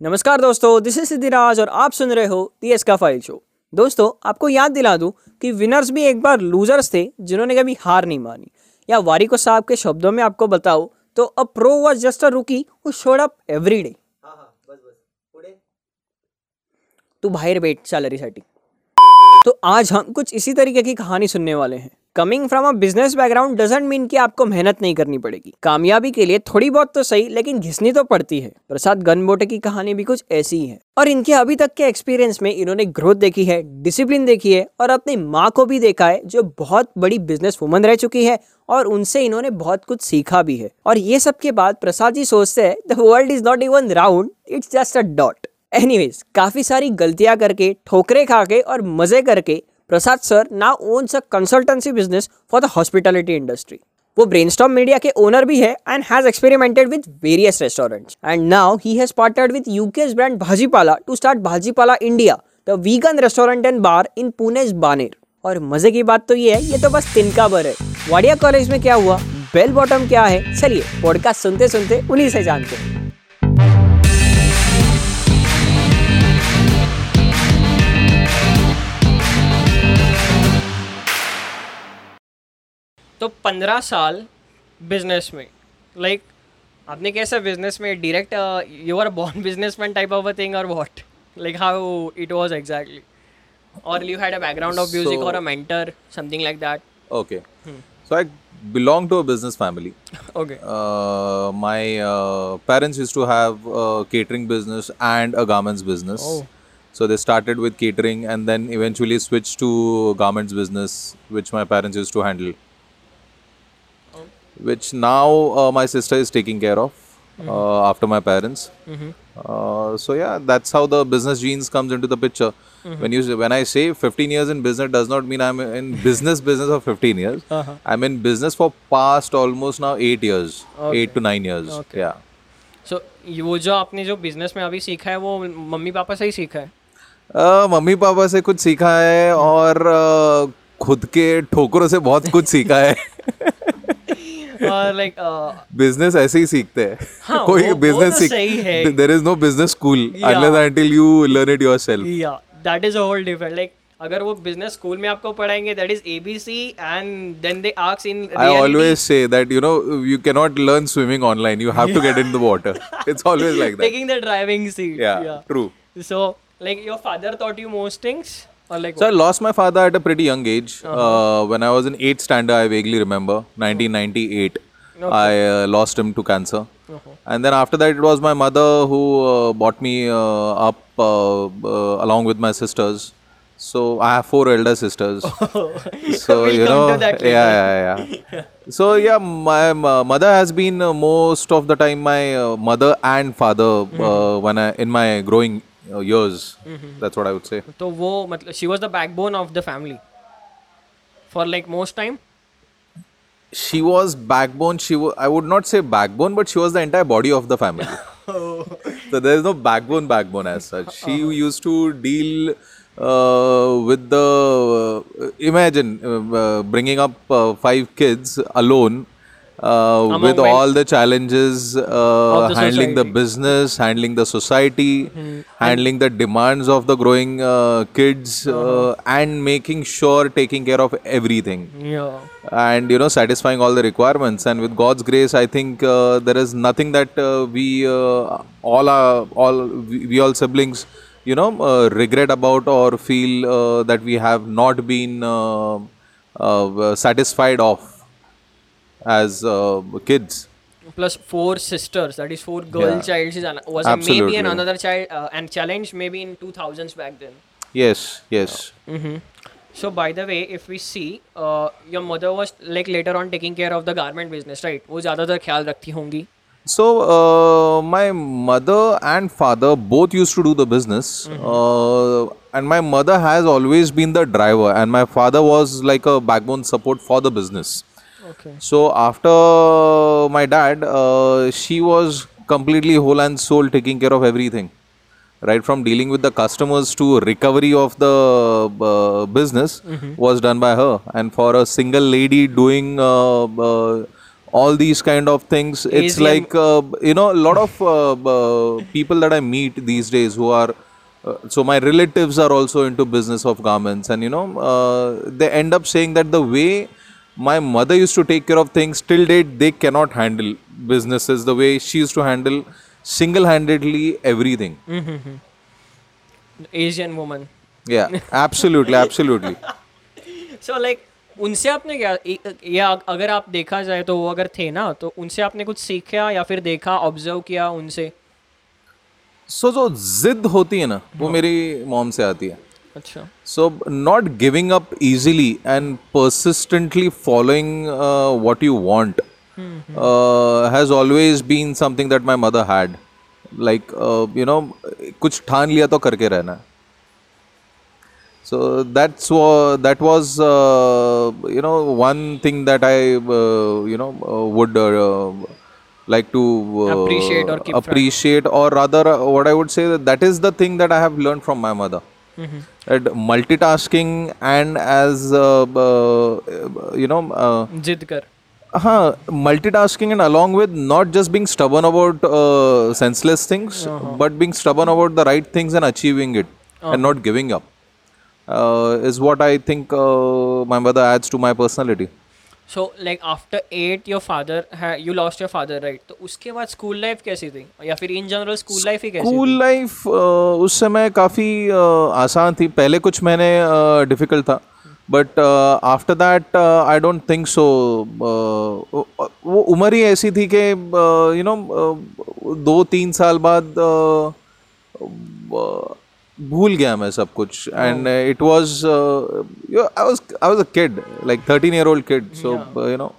नमस्कार दोस्तों this is Siddhiraj और आप सुन रहे हो दी एस का फ़ाइल शो दोस्तों आपको याद दिला दूँ कि विनर्स भी एक बार लूजर्स थे जिन्होंने कभी हार नहीं मानी। या वारिको साहब के शब्दों में आपको बताओ तो a pro was just a rookie who showed up every day तू बाहेर बैठ सॅलरीसाठी तो आज हम कुछ इसी तरीके की कहानी सुनने वाले हैं। Coming from a business background doesn't mean कि आपको मेहनत नहीं करनी पड़ेगी। कामयाबी के लिए थोड़ी बहुत तो सही, लेकिन घिसनी तो पड़ती है। प्रसाद गनबोटे की कहानी भी कुछ ऐसी ही। है और इनके अभी तक के एक्सपीरियंस में इन्होंने ग्रोथ देखी है डिसिप्लिन देखी है, और अपनी माँ को भी देखा है, जो बहुत बड़ी बिज़नेस वुमन रह चुकी है, और उनसे इन्होंने बहुत कुछ सीखा भी है। और ये सब के बाद प्रसाद जी सोचते हैं the world is not even round it's just a dot anyways काफ़ी सारी गलतियाँ करके, ठोकरे खा के और मज़े करके Prasad sir now owns a consultancy business for the hospitality industry वो ब्रेनस्टॉर्म मीडिया के ओनर भी है and has experimented with various restaurants and now he has partnered with UK's brand Bhajipala to start Bhajipala India the vegan restaurant and bar इन पुणे बानेर और मज़े की बात तो ये है, ये तो बस तिनका भर है। वाडिया कॉलेज में क्या हुआ? बेल बॉटम क्या है? चलिए पॉडकास्ट सुनते सुनते उन्हीं से जानते हैं। तो पंद्रह साल बिज़नेस में लाइक आपने कैसे बिज़नेस में direct you are born businessman type of a thing और what like how it was exactly or you had a background of music So- or a mentor something like that Okay. So I belong to a business family. okay Uh, my uh, parents used to have a catering business and a garments business. Oh. So they started with catering and then eventually switched to garments business, which my parents used to handle. Which now uh, my sister is taking care of mm-hmm. uh, after my parents. Mm-hmm. Uh, so yeah, that's how the business genes comes into the picture. Mm-hmm. When you when I say 15 years in business does not mean I'm in business business for 15 years. Uh-huh. I'm in business for past almost now eight years, eight to nine years. Okay. Yeah. So वो जो आपने जो business में अभी सीखा है वो mummy पापा से ही सीखा है Uh, मम्मी पापा से कुछ सीखा है और uh, खुद के ठोकरों से बहुत कुछ सीखा है और लाइक बिज़नेस ऐसे ही सीखते हैं। हाँ, कोई बिज़नेस सीख है। There is no business school unless until you learn it yourself या that is a whole different like अगर वो बिज़नेस स्कूल में आपको पढ़ाएँगे that is ABC and then they ask in I always say that you know you can not learn swimming online you have to get in the water it's always like that taking the driving seat yeah true so like your father taught you most things or like So I lost my father at a pretty young age. Uh, when I was in eighth standard, I vaguely remember 1998. I uh, lost him to cancer, and then after that, it was my mother who uh, brought me uh, up uh, uh, along with my sisters. So I have four elder sisters. so We'll you know, that yeah, yeah, yeah. so yeah, my mother has been uh, most of the time my uh, mother and father uh, when I in my growing years. Mm-hmm. That's what I would say. So, wo, matl- she was the backbone of the family for like most time. She was backbone. She I would not say backbone, but she was the entire body of the family. so there is no backbone, backbone as such. She uh-huh. used to deal uh, with the uh, imagine uh, uh bringing up uh, five kids alone uh, with all the challenges uh, the handling the business handling the society handling the demands of the growing uh, kids uh, and making sure taking care of everything. Yeah. And you know satisfying all the requirements. And with god's grace i think uh, there is nothing that uh, we uh, all are all we, we all siblings you know uh, regret about or feel uh, that we have not been uh, uh, satisfied of as uh, kids plus four sisters that is four girl Yeah. childs is an- was a maybe Absolutely. and another child uh, and challenge maybe in 2000s back then yes yes so by the way if we see uh, your mother was like later on taking care of the garment business right वो ज़्यादातर ख्याल रखती होंगी So uh, my mother and father both used to do the business, uh, and my mother has always been the driver, and my father was like a backbone support for the business. okay. So after my dad, uh, she was completely whole and soul taking care of everything, right from dealing with the customers to recovery of the uh, business was done by her. And for a single lady doing uh, uh, all these kind of things it's like uh, you know a lot of uh, uh, people that i meet these days who are uh, so my relatives are also into business of garments. And you know uh, they end up saying that the way my mother used to take care of things till date they cannot handle businesses the way she used to handle single-handedly everything Asian woman yeah absolutely absolutely so like उनसे आपने क्या या अगर आप देखा जाए तो वो अगर थे ना तो उनसे आपने कुछ सीखा या फिर देखा ऑब्ज़र्व किया उनसे सो so, जो जिद होती है ना वो मेरी मॉम से आती है अच्छा So, not giving up easily and persistently following uh, what you want uh, has always been something that my mother had. Like, uh, you know, कुछ ठान लिया तो करके रहना है. So that's what that was, uh, you know, one thing that I, uh, you know, uh, would uh, like to uh, Appreciate or keep track. appreciate, or rather, uh, what I would say that that is the thing that I have learned from my mother. and multitasking and as you know जिद कर हाँ multitasking and along with not just being stubborn about senseless things but being stubborn about the right things and achieving it and not giving up is what I think my mother adds to my personality so like after at your father you lost your father right तो उसके बाद school life कैसी थी? या फिर in general school life ही कैसी school life उस समय काफ़ी आसान थी। पहले कुछ मैंने डिफ़िकल्ट था। But after that I don't think so वो उम्र ही ऐसी थी कि यू नो दो तीन साल बाद uh, uh, भूल गया मैं सब कुछ। And it was I was I was a kid like 13 year old kid so you know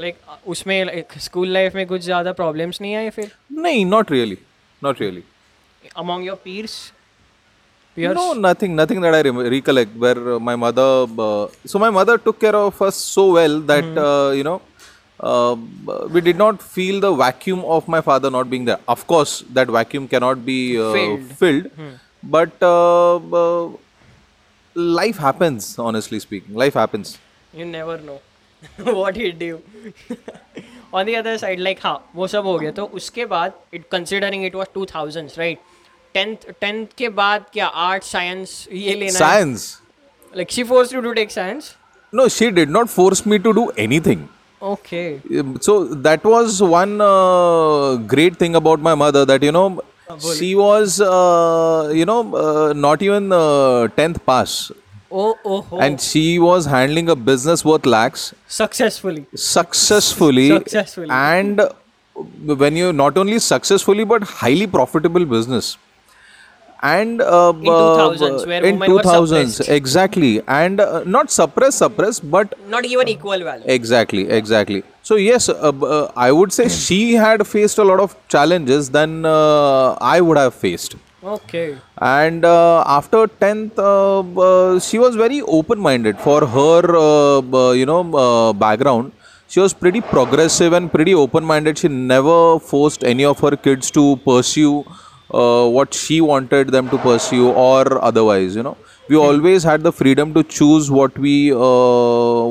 like उसमें स्कूल लाइफ में कुछ ज़्यादा प्रॉब्लम्स नहीं आए फिर? नहीं not really not really among your peers No, nothing, nothing that I rem- recollect. Where uh, my mother, uh, so my mother took care of us so well that uh, you know, uh, we did not feel the vacuum of my father not being there. Of course, that vacuum cannot be uh, Filled. filled, but uh, uh, life happens. Honestly speaking, life happens. You never know what he do on the other side like हाँ वो सब हो गया तो उसके बाद it considering it was 2000s right tenth tenth के बाद क्या आर्ट साइंस ये लेना Science. Like she forced you to take science No, she did not force me to do anything. Okay. So that was one uh, great thing about my mother that, you know, ah, she was, uh, you know, uh, not even uh, 10th pass. Oh, oh, oh. And she was handling a business worth lakhs. Successfully. Successfully. Successfully. And when you not only successfully but highly profitable business and uh, in uh, 2000s, where in 2000s exactly. And uh, not suppress suppress but not even equal value. Exactly exactly. So yes uh, uh i would say hmm. she had faced a lot of challenges than uh, i would have faced. Okay. And after 10th she was very open minded for her you know background. She was pretty progressive and pretty open minded she never forced any of her kids to pursue uh, what she wanted them to pursue or otherwise. You know, we always had the freedom to choose what we uh,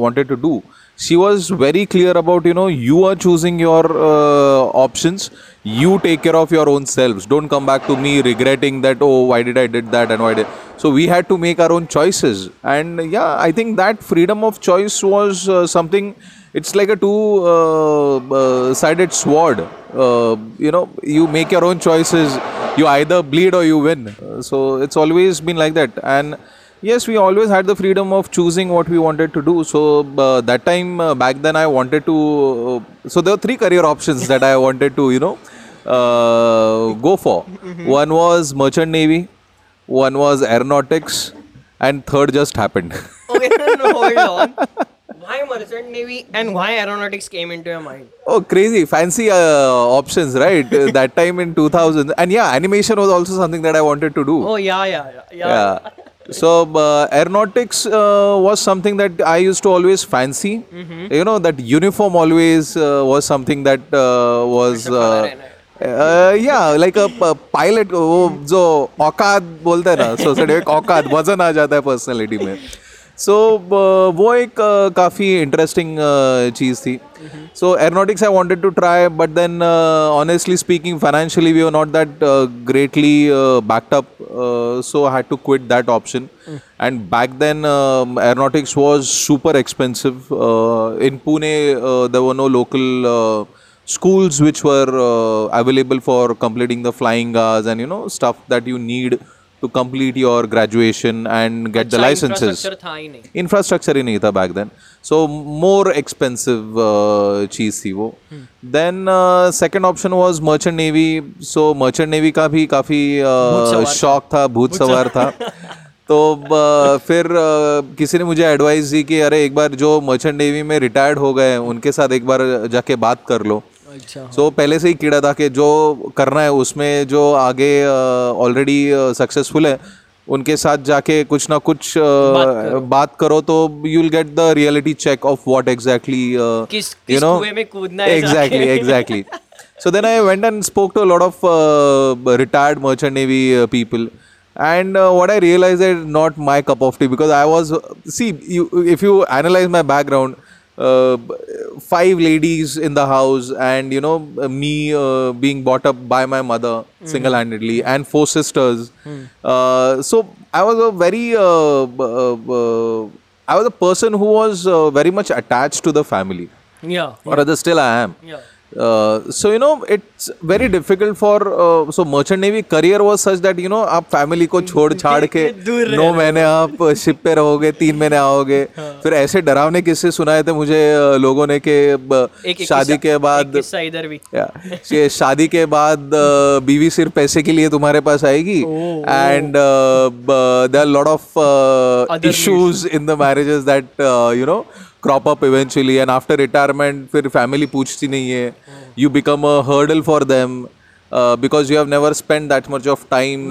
wanted to do. She was very clear about you know you are choosing your uh, options. You take care of your own selves. Don't come back to me regretting that oh why did i did that and why did so we had to make our own choices. And yeah i think that freedom of choice was uh, something it's like a two uh, uh, sided sword uh, you know you make your own choices you either bleed or you win Uh, so it's always been like that and Yes, we always had the freedom of choosing what we wanted to do. So uh, that time uh, back then, I wanted to. Uh, so there were three career options that I wanted to, you know, uh, go for. One was merchant navy, one was aeronautics, and third just happened. Okay, no, hold on Why merchant navy and why aeronautics came into your mind? oh, crazy, fancy uh, options, right? Uh, that time in 2000, and yeah, animation was also something that I wanted to do. Oh yeah, yeah, yeah. yeah. yeah so uh, aeronautics uh, was something that i used to always fancy you know that uniform always uh, was something that uh, was uh, uh, yeah like a p- pilot वो जो औकात बोलते हैं ना so sir एक औकात वजन आ जाता है पर्सनालिटी में सो वो एक uh, काफ़ी इंटरेस्टिंग चीज़ थी so aeronautics I wanted to try but then honestly speaking financially we are not that greatly backed up uh, so i had to quit that option and back then um, aeronautics was super expensive uh, in pune uh, there were no local uh, schools which were uh, available for completing the flying hours and you know stuff that you need To complete your graduation and get the licenses. ही नहीं। Infrastructure ही नहीं था back then so more expensive चीज़ थी वो. Then second option was merchant navy so merchant navy का भी काफ़ी शौक था भूत सवार था। तो uh, फिर uh, किसी ने मुझे एडवाइस दी कि अरे एक बार जो मर्चेंट नेवी में रिटायर्ड हो गए उनके साथ एक बार जाके बात कर लो। अच्छा सो so, हाँ। पहले से ही कीड़ा था कि जो करना है उसमें जो आगे ऑलरेडी सक्सेसफुल है उनके साथ जाके कुछ ना कुछ uh, बात, करो. बात करो तो you get the reality check of what exactly you know exactly exactly so then I went and spoke to lot of retired merchant navy people and what I realise that not my cup of tea because I was see if you analyse my background five ladies in the house and you know me uh, being brought up by my mother single-handedly and four sisters. Uh, so i was a very uh, uh, uh, i was a person who was uh, very much attached to the family. Yeah. Or rather still I am. Yeah. Uh, so you know it's very difficult for uh, so merchant navy career was such that you know आप family को छोड़ छाड़ के नौ महीने आप ship पे रहोगे तीन महीने आओगे। हाँ। फिर ऐसे डरावने किस्से सुनाए थे मुझे uh, लोगों ने कि uh, शादी के बाद इधर भी। या, शादी के बाद uh, बीवी सिर्फ़ पैसे के लिए तुम्हारे पास आएगी। And there lot of issues in the marriages that you know crop up eventually and after retirement फिर फैमिली पूछती नहीं है। You become a hurdle for them because you have never spend that much of time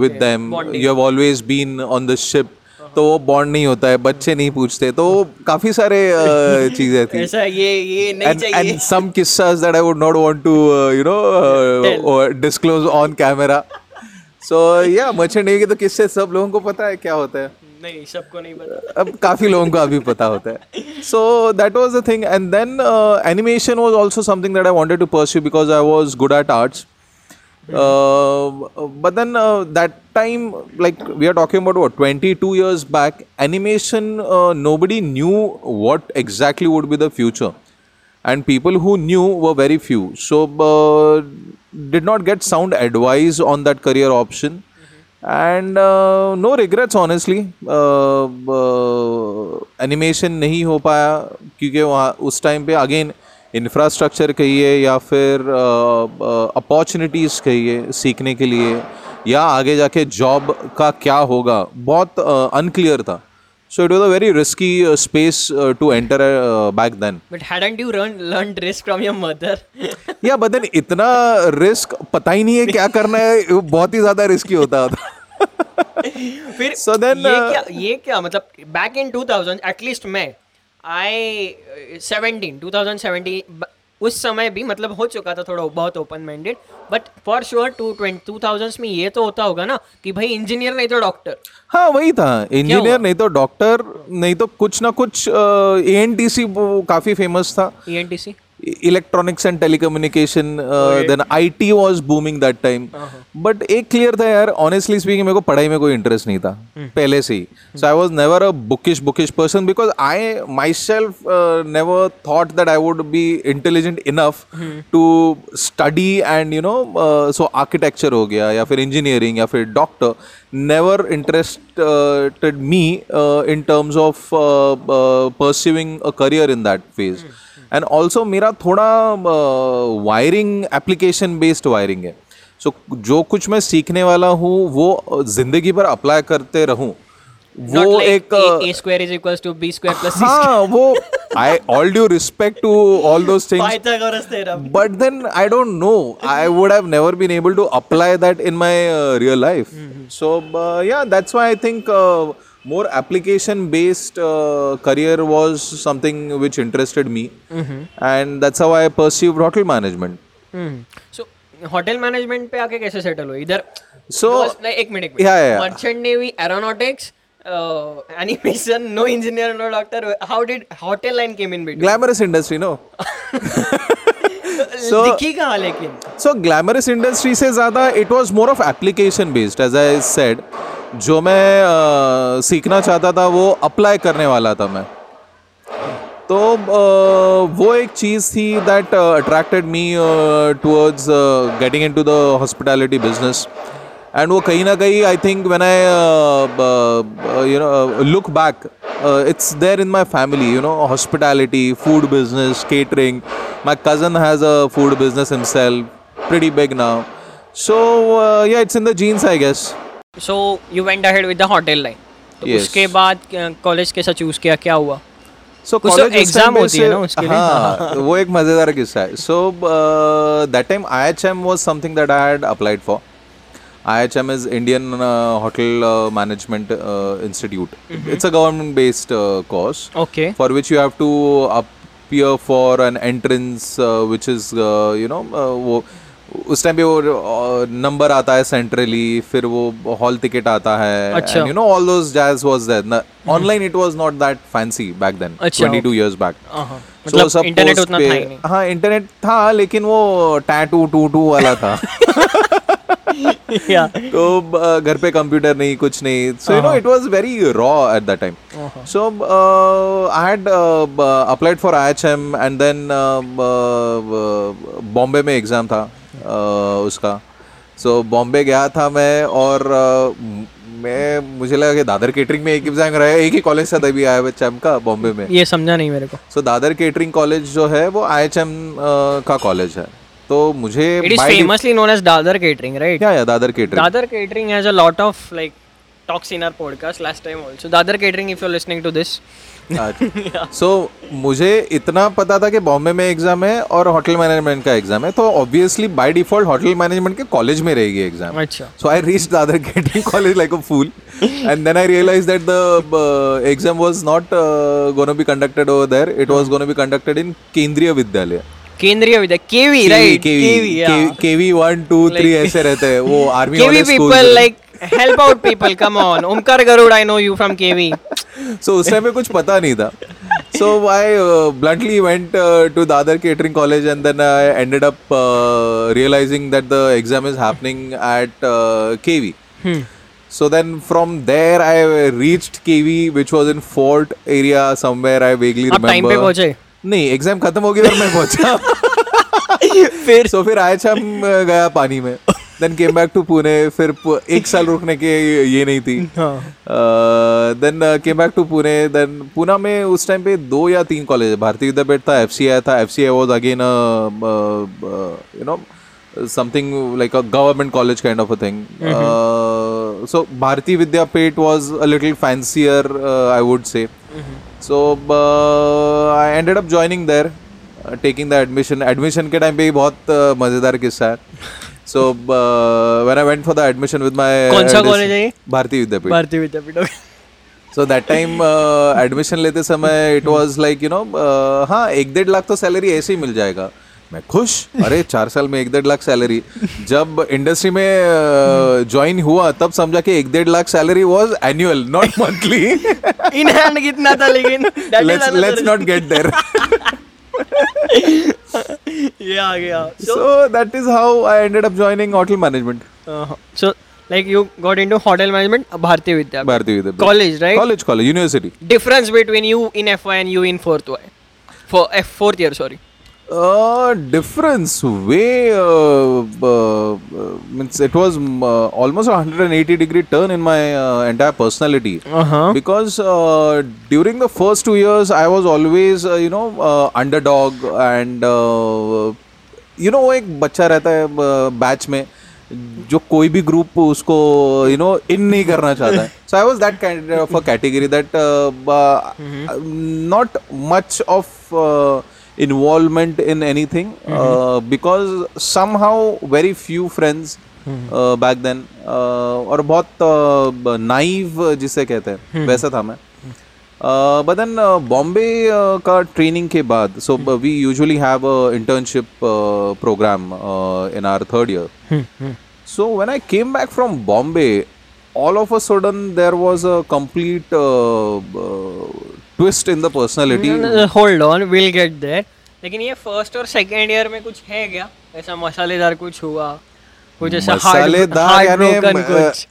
with them you have always been on the ship तो वो bond नहीं होता है बच्चे नहीं पूछते। तो काफ़ी सारे uh, चीज़ें थी। ऐसा ये ये नहीं and, चाहिए। and some kissas that I would not want to, uh, you know, uh, or disclose on camera. So yeah, merchant navy के तो किस्से सब लोगों को पता है क्या होता है। नहीं सबको नहीं पता। अब काफ़ी लोगों को अभी पता होता है। So that was the thing and then animation was also something that I wanted to pursue because I was good at arts but then that time like we are talking about twenty two years back animation nobody knew what exactly would be the future and people who knew were very few so did not get sound advice on that career option and no regrets honestly uh, uh, animation नहीं हो पाया क्योंकि वहाँ उस time पे again infrastructure कहिए या फिर अपॉर्चुनिटीज़ कहिए सीखने के लिए या आगे जाके जॉब का क्या होगा बहुत अनक्लियर था। So it was a very risky space to enter back then but hadn't you learn learn risk from your mother yeah but then इतना रिस्क पता ही नहीं है क्या करना है बहुत ही ज़्यादा रिस्की होता था। फिर So then, ये uh, क्या ये क्या मतलब बैक इन 2000 एटलीस्ट मैं आई 17 2017 ब- उस समय भी मतलब हो चुका था थोड़ा बहुत open minded but for sure two twenty two thousand में ये तो होता होगा ना कि भाई इंजीनियर नहीं तो डॉक्टर हाँ वही था। इंजीनियर नहीं तो डॉक्टर नहीं तो कुछ ना कुछ ए एन टी सी काफ़ी फ़ेमस था। E N T C electronics and telecommunication then IT was booming that time but एक क्लियर था यार ऑनेस्टली स्पीकिंग मेरे को पढ़ाई में कोई इंटरेस्ट नहीं था पहले से ही। So I was never a bookish bookish person because I myself never thought that I would be intelligent enough to study and you know so architecture हो गया या फिर इंजीनियरिंग या फिर doctor never interested me in terms of pursuing a career in that phase and also मेरा थोड़ा wiring application based wiring है। So so, जो कुछ मैं सीखने वाला हूँ वो ज़िंदगी भर अप्लाई करते रहूँ। वो एक टू हाँ वो I all due respect to all but then I don't know. I would have never been able to apply that in my uh, real life. So uh, yeah, that's why I think uh, more application-based uh, career was something which interested me, mm-hmm. and that's how I pursued hotel management. सो hotel management पे आके कैसे settle हुए इधर So like, एक minute Yeah, yeah. Merchant navy aeronautics uh, animation, no engineer, no doctor. How did hotel line came in between? Glamorous industry, no? so- दिखी कहाँ लेकिन सो ग्लैमरस इंडस्ट्री से ज़्यादा it was more of application based as I said जो मैं आ, सीखना चाहता था वो अप्लाई करने वाला था मैं। तो आ, वो एक चीज़ थी that attracted me towards getting in to the hospitality business and वो कहीं ना कहीं I think when I you know look back it's there in my family you know hospitality food business catering my cousin has a food business in self pretty big now so yeah it's in the genes I guess so you went ahead with the hotel line तो Yes. उसके बाद college कैसा choose किया क्या हुआ exam time पे होती है से- ना उसके लिए? हाँ वो एक मज़ेदार किस्सा है so uh, that time IHM was something that I had applied for IHM is Indian uh, Hotel uh, Management uh, Institute. It's a government based uh, course okay for which you have to appear for an entrance uh, which is uh, you know uh, वो उस time पे वो number आता है centrally फिर वो hall ticket आता है। You know all those jazz was there online it was not that fancy back then अच्छा, 22 इयर्स बैक मतलब इंटरनेट उतना था ही नहीं। हाँ इंटरनेट था लेकिन वो टैटू टू टू वाला था। तो घर पे कंप्यूटर नहीं कुछ नहीं। So you know it was very raw at that time so I had applied for IHM and then Bombay में एग्ज़ाम था। उसका। सो so, बॉम्बे गया था मैं और मैं मुझे लगा कि दादर केटरिंग में एक एग्ज़ाम रहा है एक ही कॉलेज था तभी आया बच्चा का बॉम्बे में। ये समझा नहीं मेरे को। So so, Dadar catering college जो है वो आई एच एम का कॉलेज है। तो मुझे it is famously known as Dadar catering right क्या या Dadar catering Dadar catering has a lot of like talks in our podcast last time also dadar catering if you're listening to this so मुझे इतना पता था कि बॉम्बे में exam है और होटल मैनेजमेंट का एग्ज़ाम है तो obviously by default hotel management के कॉलेज में रहेगी एग्ज़ाम अच्छा So I reached the other catering college like a fool, and then I realized that the uh, exam was not uh, going to be conducted over there. It was going to be conducted in Kendriya Vidyalaya. Kendriya Vidya KV right KV KV one two three ऐसे रहते हैं वो army KV people like help out people come on Omkar Garud I know you from KV so उस टाइम में कुछ पता नहीं था। So I bluntly went to Dadar catering college and then I ended up realising that the exam is happening at KV So then from there I reached KV which was in Fort area somewhere I vaguely remember. Time पे पहुँचे? नहीं exam खत्म हो गया और मैं पहुँचा। फिर सो फिर आया हम गया पानी में। Then came back to Pune फिर एक साल रुकने के ये नहीं थी। Then came back to Pune then Poona में उस टाइम पे दो या तीन कॉलेज भारतीय विद्यापीठ था एफ़ सी आई था F C I was again you know something like a government college kind of a thing so Bharatiya Vidyapeeth was a little fancier I would say so I ended up joining there taking the admission admission के time पे ही बहुत uh, मज़ेदार किस्सा है। So uh, when I went for the admission with my कौन सा college है ये? Bharati Vidyapeeth. Bharatiya Vidyapeeth. So that time admission लेते समय it was like you know हाँ एक डेढ़ लाख तो सैलरी ऐसे ही मिल जाएगा मैं खुश अरे चार साल में एक डेढ़ लाख सैलरी जब इंडस्ट्री में ज्वाइन हुआ तब समझा कि एक डेढ़ lakh salary was annual not monthly in hand कितना था लेकिन लेट्स नॉट गेट देयर ये आ गया। So that is how I ended up joining hotel management so like you got into hotel management Bharatiya Vidya Bharatiya Vidya college right college college university difference between you in FY and you in fourth Y. For F fourth year sorry. Uh, difference way uh, uh, means it was um, uh, almost a 180 degree turn in my uh, entire personality uh-huh because uh, during the first two years I was always uh, you know uh, underdog and uh, you know वो एक बच्चा रहता है batch में जो कोई भी group उसको यू नो इन नहीं करना चाहता है so I was that kind of a category that not much of involvement in anything mm-hmm. uh, because somehow very few friends uh, back then uh, और बहुत नाइव जिसे कहते हैं वैसा था मैं बट देन बॉम्बे का ट्रेनिंग के बाद so we usually have a internship programme in our third year So when I came back from Bombay, all of a sudden there was a complete uh, uh, twist in the personality. Hold on will get there लेकिन ये first और second year में कुछ है क्या? ऐसा मसालेदार कुछ हुआ? कुछ ऐसा मसालेदार यानी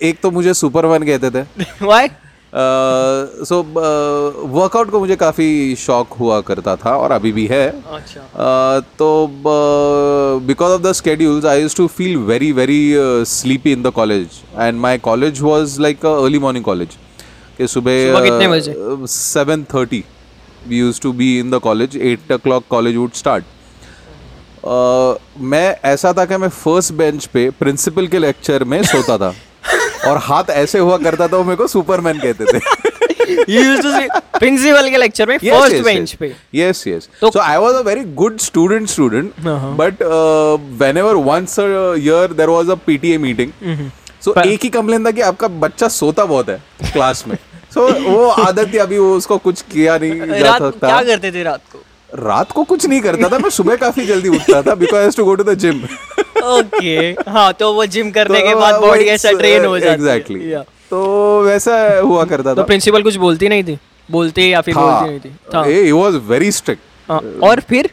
एक तो मुझे सुपरमैन कहते थे। व्हाई सो वर्कआउट को मुझे काफ़ी शौक हुआ करता था और अभी भी है। अच्छा। तो because of the schedules I use to feel very very sleepy in the college and my college was like early morning college कि सुबह सुबह कितने बजे? Seven thirty we use to be in the college at o'clock college would start मैं ऐसा था कि मैं फ़र्स्ट बेंच पे प्रिंसिपल के लेक्चर में सोता था और हाथ ऐसे हुआ करता था वो मेरे को सुपरमैन कहते थे सी प्रिंसिपल के लेक्चर में फ़र्स्ट बेंच पे Yes, yes. तो- so I was a very good student, student. Uh-huh. But uh, whenever once a year there was Mm-hmm. so एक ही कंप्लेन था कि आपका बच्चा सोता बहुत है क्लास में. सो So वो आदत थी अभी वो उसको कुछ किया नहीं जा सकता. क्या करते थे रात को? रात को कुछ नहीं करता था मैं सुबह काफ़ी जल्दी उठता था because to go to the gym okay हाँ तो वो जिम करने तो के बाद बॉडी ऐसा ट्रेन हो जाती है। एग्जैक्टली तो वैसा हुआ करता था। तो प्रिंसिपल कुछ बोलती नहीं थी? बोलते या फिर बोलती नहीं थी? था। ही वाज वेरी स्ट्रिक्ट और फिर?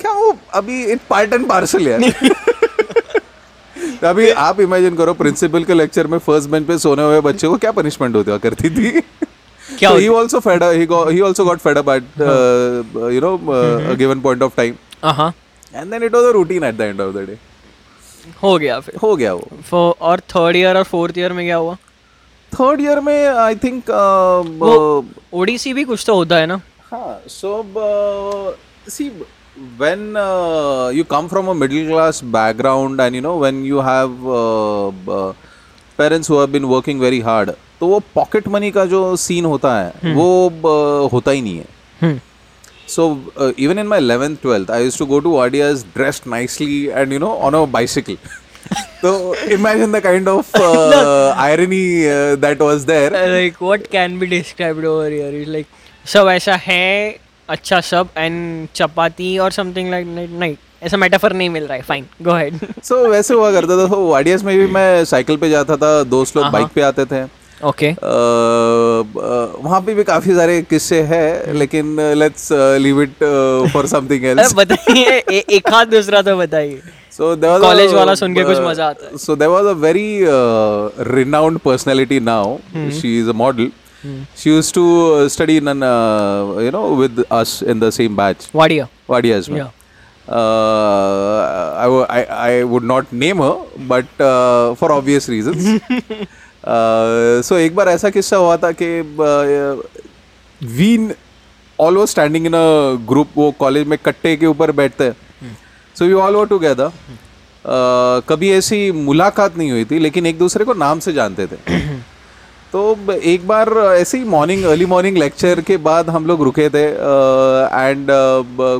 क्या वो अभी एक पार्ट एंड पार्सल है? अभी आप इमेजिन करो प्रिंसिपल के लेक्चर में फ़र्स्ट बेंच पे सोने हुए बच्चे को क्या पनिशमेंट होती हुआ करती थी क्या so he also fed up, he got he also got fed up at uh, you know uh, a given point of time हाँ and then it was a routine at the end of the day हो गया फिर हो गया वो For- और third year और fourth year में क्या हुआ थर्ड ईयर में आई थिंक ओडीसी भी कुछ तो होता है ना हाँ uh, see when uh, you come from a middle class background and you know when you have uh, uh, parents who have been working very hard तो वो पॉकेट मनी का जो सीन होता है वो uh, होता ही नहीं है hmm So uh, even in my 11th, 12th, I used to go to Wadias dressed nicely and you know on a bicycle. so imagine the kind of uh, irony uh, that was there. Like what can be described over here is like सब ऐसा है अच्छा सब and चपाती और something like नहीं ऐसा metaphor नहीं मिल रहा है फाइन गो अहेड So वैसे हुआ करता था तो वाडियास में भी मैं साइकिल पे जाता था दोस्त लोग बाइक पे आते थे। ओके वहाँ पे भी काफ़ी सारे किस्से हैं लेकिन let's leave it for something else बताइए एक हाथ दूसरा तो बताइए। So there was College a, वाला सुन के कुछ मज़ा आता है। So there was a very uh, renowned personality now. Hmm. She is a. She used to uh, study in an, uh, you know with us in the same batch. Wadia Wadias. में. Yeah. Uh, I, wo- I I would not name her, but uh, for obvious reasons. uh, so एक बार ऐसा किस्सा हुआ था कि we all were standing in a group वो college में कट्टे के ऊपर बैठते हैं so we all were together कभी ऐसी मुलाकात नहीं हुई थी लेकिन एक दूसरे को नाम से जानते थे तो एक बार ऐसे ही मॉर्निंग अर्ली मॉर्निंग लेक्चर के बाद हम लोग रुके थे एंड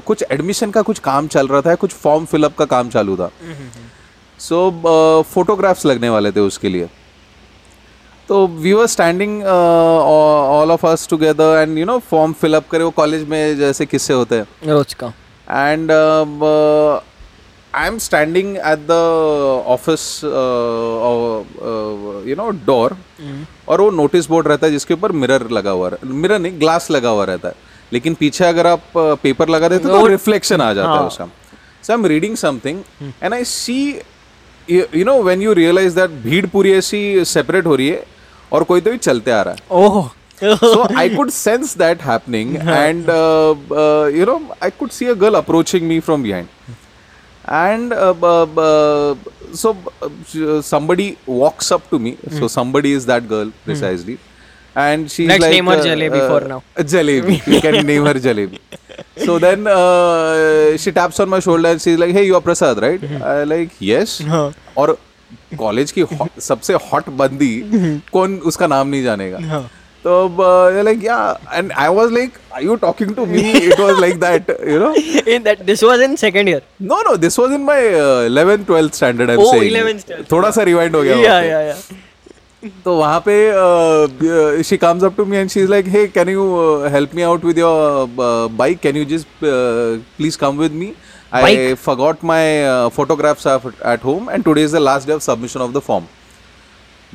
कुछ एडमिशन का कुछ काम चल रहा था कुछ फॉर्म फिलअप का काम चालू था। सो फोटोग्राफ्स लगने वाले थे उसके लिए। तो we were standing all of us together and you know form fill up करे वो कॉलेज में जैसे किस्से होते हैं। रोज का। And um, uh, I'm standing at the office, uh, uh, और वो नोटिस बोर्ड रहता है जिसके ऊपर मिरर लगा हुआ मिरर नहीं ग्लास लगा हुआ रहता है। लेकिन पीछे अगर आप पेपर लगा देते तो रिफ्लेक्शन आ जाता है उसका। So I am reading something and I see you know when you realise that भीड़ पूरी ऐसी सेपरेट हो रही है और कोई तो भी चलते आ रहा है। Oh. So I could sense that happening, and uh, uh, you know, I could see a girl approaching me from behind, and uh, b- b- so uh, somebody walks up to me. Mm. So somebody is that girl precisely, Mm. and she's Let's like, name her Jalebi for now. Jalebi, you can name her Jalebi. So then uh, she taps on my shoulder and she's like, "Hey, you are Prasad, right?" Mm-hmm. I like, "Yes." और college की hot- सबसे hot बंदी कौन उसका नाम नहीं जानेगा तो like yeah and I was like are you talking to me it was like that you know in that this was in second year. No no this was in my 11th 12th standard I am Oh, saying 11th, 12th. थोड़ा सा rewind हो गया yeah वहाँ पे। yeah. Yeah तो वहाँ पे she comes up to me and she is like hey can you help me out with your bike can you just please come with me I Bike? forgot my uh, photographs at home and today is the last day of submission of the form.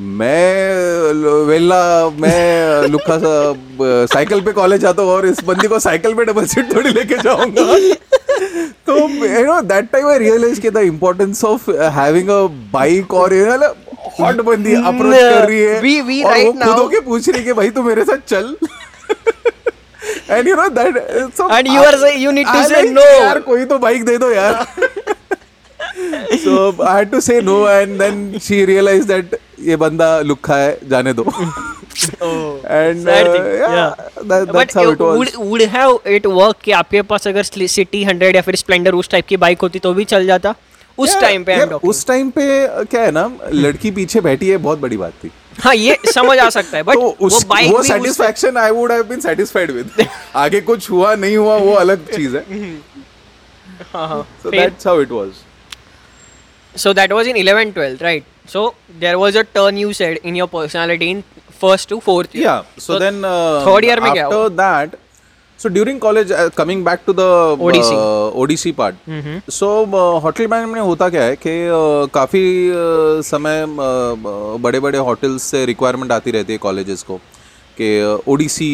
मैं वेला मैं सा cycle पे college आता हूँ और इस बंदी को साइकिल पे डबल सीट थोड़ी लेके जाऊँगा। तो you know that time I realise कि the importance of having a bike और you know, हॉट बंदी अप्रोच कर रही है। We- we और वो right खुद now- होके पूछ रही है कि भाई तू मेरे साथ चल। And you know that so And you are saying- you need to say no. यार कोई तो बाइक दे दो यार. So I had to say no and then she realized that ये बंदा लुक्खा है जाने दो। Sad uh, बट कि आपके पास अगर सिटी हंड्रेड या फिर स्प्लेंडर उस टाइप की बाइक होती तो भी चल जाता? उस टाइम पे उस टाइम पे क्या है ना लड़की पीछे बैठी है बहुत बड़ी बात थी। हाँ ये समझ आ सकता है बट तो उस वो बाइक वो satisfaction I would have been satisfied with आगे कुछ हुआ नहीं हुआ वो अलग चीज़ है। So that's how it was So that was in 11th, 12th, right? So there was a turn you said in your personality in first to fourth year. Yeah. So, so then uh, third year में क्या after that, so during college, uh, coming back to the ODC. uh, ODC part. Mm-hmm. So uh, hotel management में होता क्या है कि uh, काफ़ी uh, समय बड़े बड़े होटल्स से रिक्वायरमेंट आती रहती है कॉलेजेस को कि ओडीसी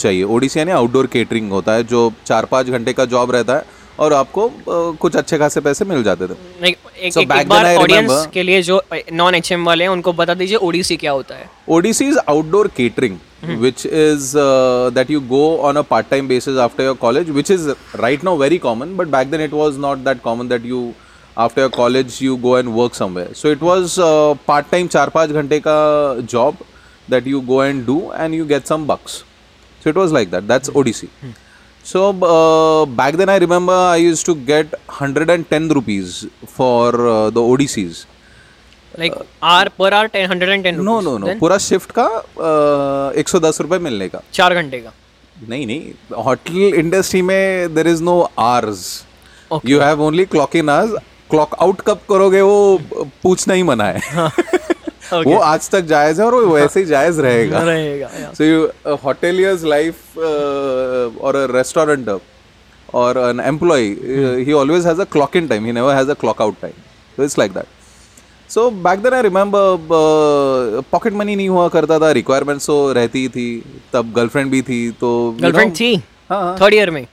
चाहिए ओडीसी यानी आउटडोर केटरिंग होता है जो चार पाँच घंटे का जॉब रहता है और आपको uh, कुछ अच्छे खासे पैसे मिल जाते थे एक, एक, So एक, एक बार ऑडियंस के लिए जो नॉन एच वाले हैं उनको बता दीजिए ओडीसी क्या होता है ODC is outdoor catering, which is uh, that you go on a part-time basis after your college, which is right now very common, but back then it was not that common that you after your college you go and work somewhere. So it was uh, part-time चार पाँच घंटे का job that you go and do and you get some bucks. So it was like that. That's ODC. So uh, back then I remember I used to get 110 rupees for uh, the ODCs. Hour पर hour ten hundred and ten no no no पूरा shift का एक सौ दस रुपये मिलने का। चार घंटे का। नहीं नहीं. होटल इंडस्ट्री में there is no hours you have only clock in hours clock out कब करोगे वो पूछना ही मना है। वो आज तक जायज़ है और वो हाँ। वैसे ही जायज़ रहेगा। सो यू होटेलियर्स लाइफ और रेस्टोरेंट और an employee he always has a clock in time he never has a clock out time so it's like that so back then I remember pocket money नहीं हुआ करता था requirements तो रहती थी तब गर्लफ्रेंड भी थी तो गर्लफ्रेंड थी? हाँ, हाँ। थर्ड ईयर में?